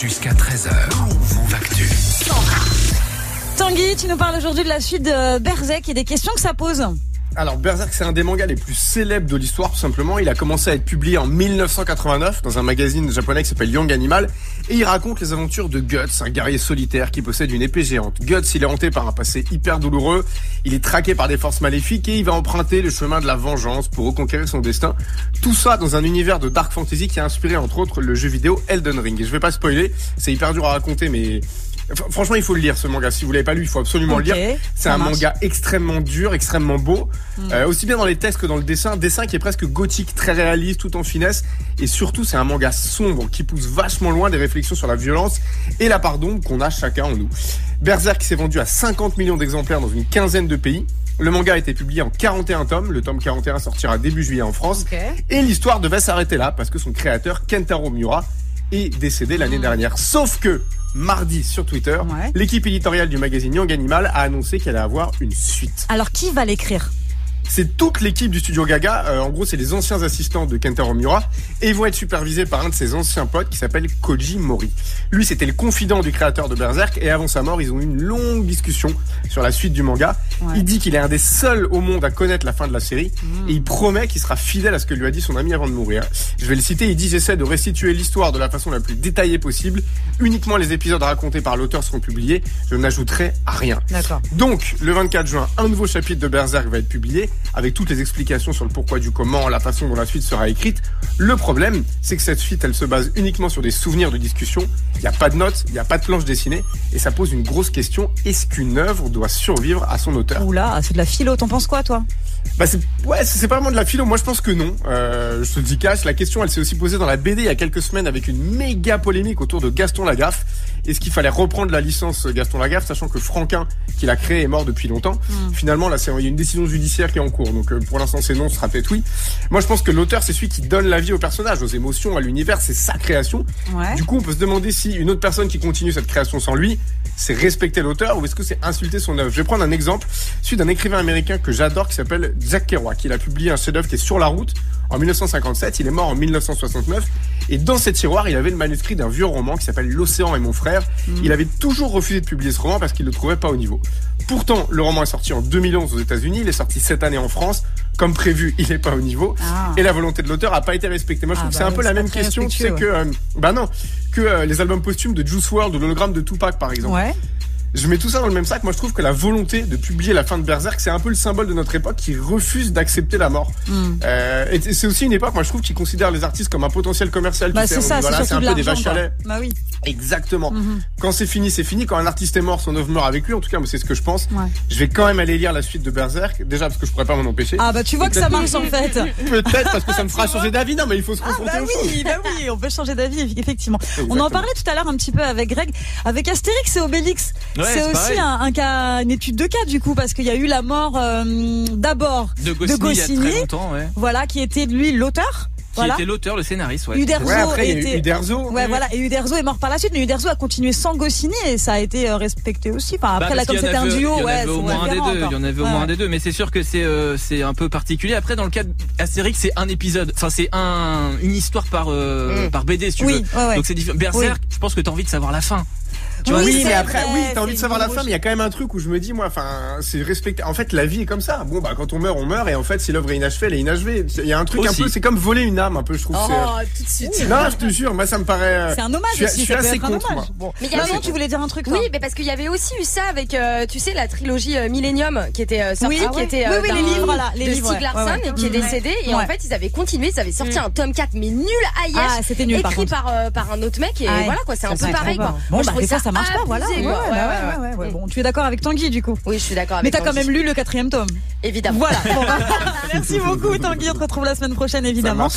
Jusqu'à 13h, Move Actu. Tanguy, tu nous parles aujourd'hui de la suite de Berzek et des questions que ça pose. Alors Berserk c'est un des mangas les plus célèbres de l'histoire tout simplement. Il a commencé à être publié en 1989 dans un magazine japonais qui s'appelle Young Animal et il raconte les aventures de Guts, un guerrier solitaire qui possède une épée géante. Guts il est hanté par un passé hyper douloureux, il est traqué par des forces maléfiques et il va emprunter le chemin de la vengeance pour reconquérir son destin. Tout ça dans un univers de dark fantasy qui a inspiré entre autres le jeu vidéo Elden Ring. Et je vais pas spoiler, c'est hyper dur à raconter mais Franchement, il faut le lire ce manga. Si vous l'avez pas lu, il faut absolument le lire. C'est un manga extrêmement dur, extrêmement beau, hmm. euh, aussi bien dans les textes que dans le dessin. Dessin qui est presque gothique, très réaliste, tout en finesse. Et surtout, c'est un manga sombre qui pousse vachement loin des réflexions sur la violence et la pardon qu'on a chacun en nous. Berserk s'est vendu à 50 millions d'exemplaires dans une quinzaine de pays. Le manga a été publié en 41 tomes. Le tome 41 sortira début juillet en France. Et l'histoire devait s'arrêter là parce que son créateur, Kentaro Miura, est décédé l'année hmm. dernière. Sauf que mardi sur Twitter, l'équipe éditoriale du magazine Young Animal a annoncé qu'elle allait avoir une suite. Alors qui va l'écrire? C'est toute l'équipe du studio Gaga. Euh, en gros, c'est les anciens assistants de Kentaro Miura et ils vont être supervisés par un de ses anciens potes qui s'appelle Koji Mori. Lui, c'était le confident du créateur de Berserk et avant sa mort, ils ont eu une longue discussion sur la suite du manga. Il dit qu'il est un des seuls au monde à connaître la fin de la série hmm. et il promet qu'il sera fidèle à ce que lui a dit son ami avant de mourir. Je vais le citer, il dit j'essaie de restituer l'histoire de la façon la plus détaillée possible. Uniquement les épisodes racontés par l'auteur seront publiés. Je n'ajouterai à rien. Donc, le 24 juin, un nouveau chapitre de Berserk va être publié avec toutes les explications sur le pourquoi du comment, la façon dont la suite sera écrite. Le problème, c'est que cette suite, elle se base uniquement sur des souvenirs de discussion. Il n'y a pas de notes, il n'y a pas de planche dessinée, et ça pose une grosse question. Est-ce qu'une œuvre doit survivre à son auteur? Oula, c'est de la philo, t'en penses quoi, toi? Bah c'est ouais c'est pas vraiment de la philo moi je pense que non euh, je te dis cash la question elle s'est aussi posée dans la BD il y a quelques semaines avec une méga polémique autour de Gaston Lagaffe est-ce qu'il fallait reprendre la licence Gaston Lagaffe, sachant que Franquin, qui l'a créé, est mort depuis longtemps? Hmm. Finalement, là, il y a une décision judiciaire qui est en cours. Donc, euh, pour l'instant, c'est non, ce sera peut-être oui. Moi, je pense que l'auteur, c'est celui qui donne la vie au personnage, aux émotions, à l'univers. C'est sa création. Du coup, on peut se demander si une autre personne qui continue cette création sans lui, c'est respecter l'auteur ou est-ce que c'est insulter son œuvre? Je vais prendre un exemple, celui d'un écrivain américain que j'adore qui s'appelle Jack Kerouac. Il a publié un chef-d'œuvre qui est sur la route en 1957. Il est mort en 1969. Et dans ses tiroirs, il avait le manuscrit d'un vieux roman qui s'appelle L'océan et mon frère. Hmm. Il avait toujours refusé de publier ce roman parce qu'il le trouvait pas au niveau. Pourtant, le roman est sorti en 2011 aux États-Unis, il est sorti cette année en France. Comme prévu, il n'est pas au niveau. Ah. Et la volonté de l'auteur a pas été respectée. Moi, je ah trouve que c'est bah un peu la même question, tu sais, que, euh, bah non, que euh, les albums posthumes de Juice WRLD ou l'hologramme de Tupac, par exemple. Ouais je mets tout ça dans le même sac. Moi, je trouve que la volonté de publier la fin de Berserk, c'est un peu le symbole de notre époque qui refuse d'accepter la mort. Hmm. Euh, et c'est aussi une époque, moi, je trouve, qui considère les artistes comme un potentiel commercial. Bah, c'est ça, c'est un peu des vaches Bah oui. Exactement. Hmm. Quand c'est fini, c'est fini. Quand un artiste est mort, son œuvre meurt avec lui. En tout cas, c'est ce que je pense. Je vais quand même aller lire la suite de Berserk. Déjà parce que je pourrais pas m'en empêcher. Ah bah tu vois que ça marche en fait. Peut-être parce que ça me fera changer d'avis. Non, mais il faut se ah, confronter ah bah oui, Bah oui, on peut changer d'avis effectivement. On en parlait tout à l'heure un petit peu avec Greg, avec Astérix et Obélix. C'est aussi un, un cas, une étude de cas du coup, parce qu'il y a eu la mort euh, d'abord de Goscinny, ouais. voilà, qui était lui l'auteur. Qui était l'auteur, le scénariste, ouais. Uderzo après, était... Uderzo. Ouais, voilà. Et Uderzo est mort par la suite, mais Uderzo a continué sans Goscinny et ça a été euh, respecté aussi. Enfin, après, bah, là, comme c'était un duo, il y en avait au moins un des deux. Il y en avait au moins un des deux, mais c'est sûr que c'est euh, c'est un peu particulier. Après, dans le cas d'Astérix, c'est un épisode. Enfin, c'est un une histoire par mm. par BD, si tu oui, veux. Donc c'est différent. Berserk, je pense que t'as envie de savoir la fin oui, mais après, oui, t'as envie de savoir la fin, mais il y a quand même un truc où je me dis, moi, enfin, c'est respecter. En fait, la vie est comme ça. Bon, bah, quand on meurt, on meurt, et en fait, si l'œuvre est inachevée, elle est inachevée. Il y a un truc un peu, c'est comme voler une âme, un peu, je trouve. Oh, tout de suite. Non, je te jure, moi, ça me paraît. Euh, c'est un hommage je, aussi. Je suis assez contre. Bon. Mais non, tu voulais dire un truc. Oui, mais parce qu'il y avait aussi eu ça avec, euh, tu sais, la trilogie euh, Millennium qui était sortie, qui était oui, oui, les livres, là, les de livres, Stieg Larsson, qui est décédé, et en fait, ils avaient continué, ils avaient sorti mm. un tome 4, mais nul à Ah, c'était nul. Écrit par par un autre mec, et voilà quoi, c'est un peu pareil. Bon, bah, ça, ça marche pas, voilà. Bon, tu es d'accord avec Tanguy du coup? Oui, je suis d'accord. Mais t'as quand même lu le quatrième tome. Évidemment. Voilà. Merci beaucoup Tanguy. On te retrouve la semaine prochaine évidemment.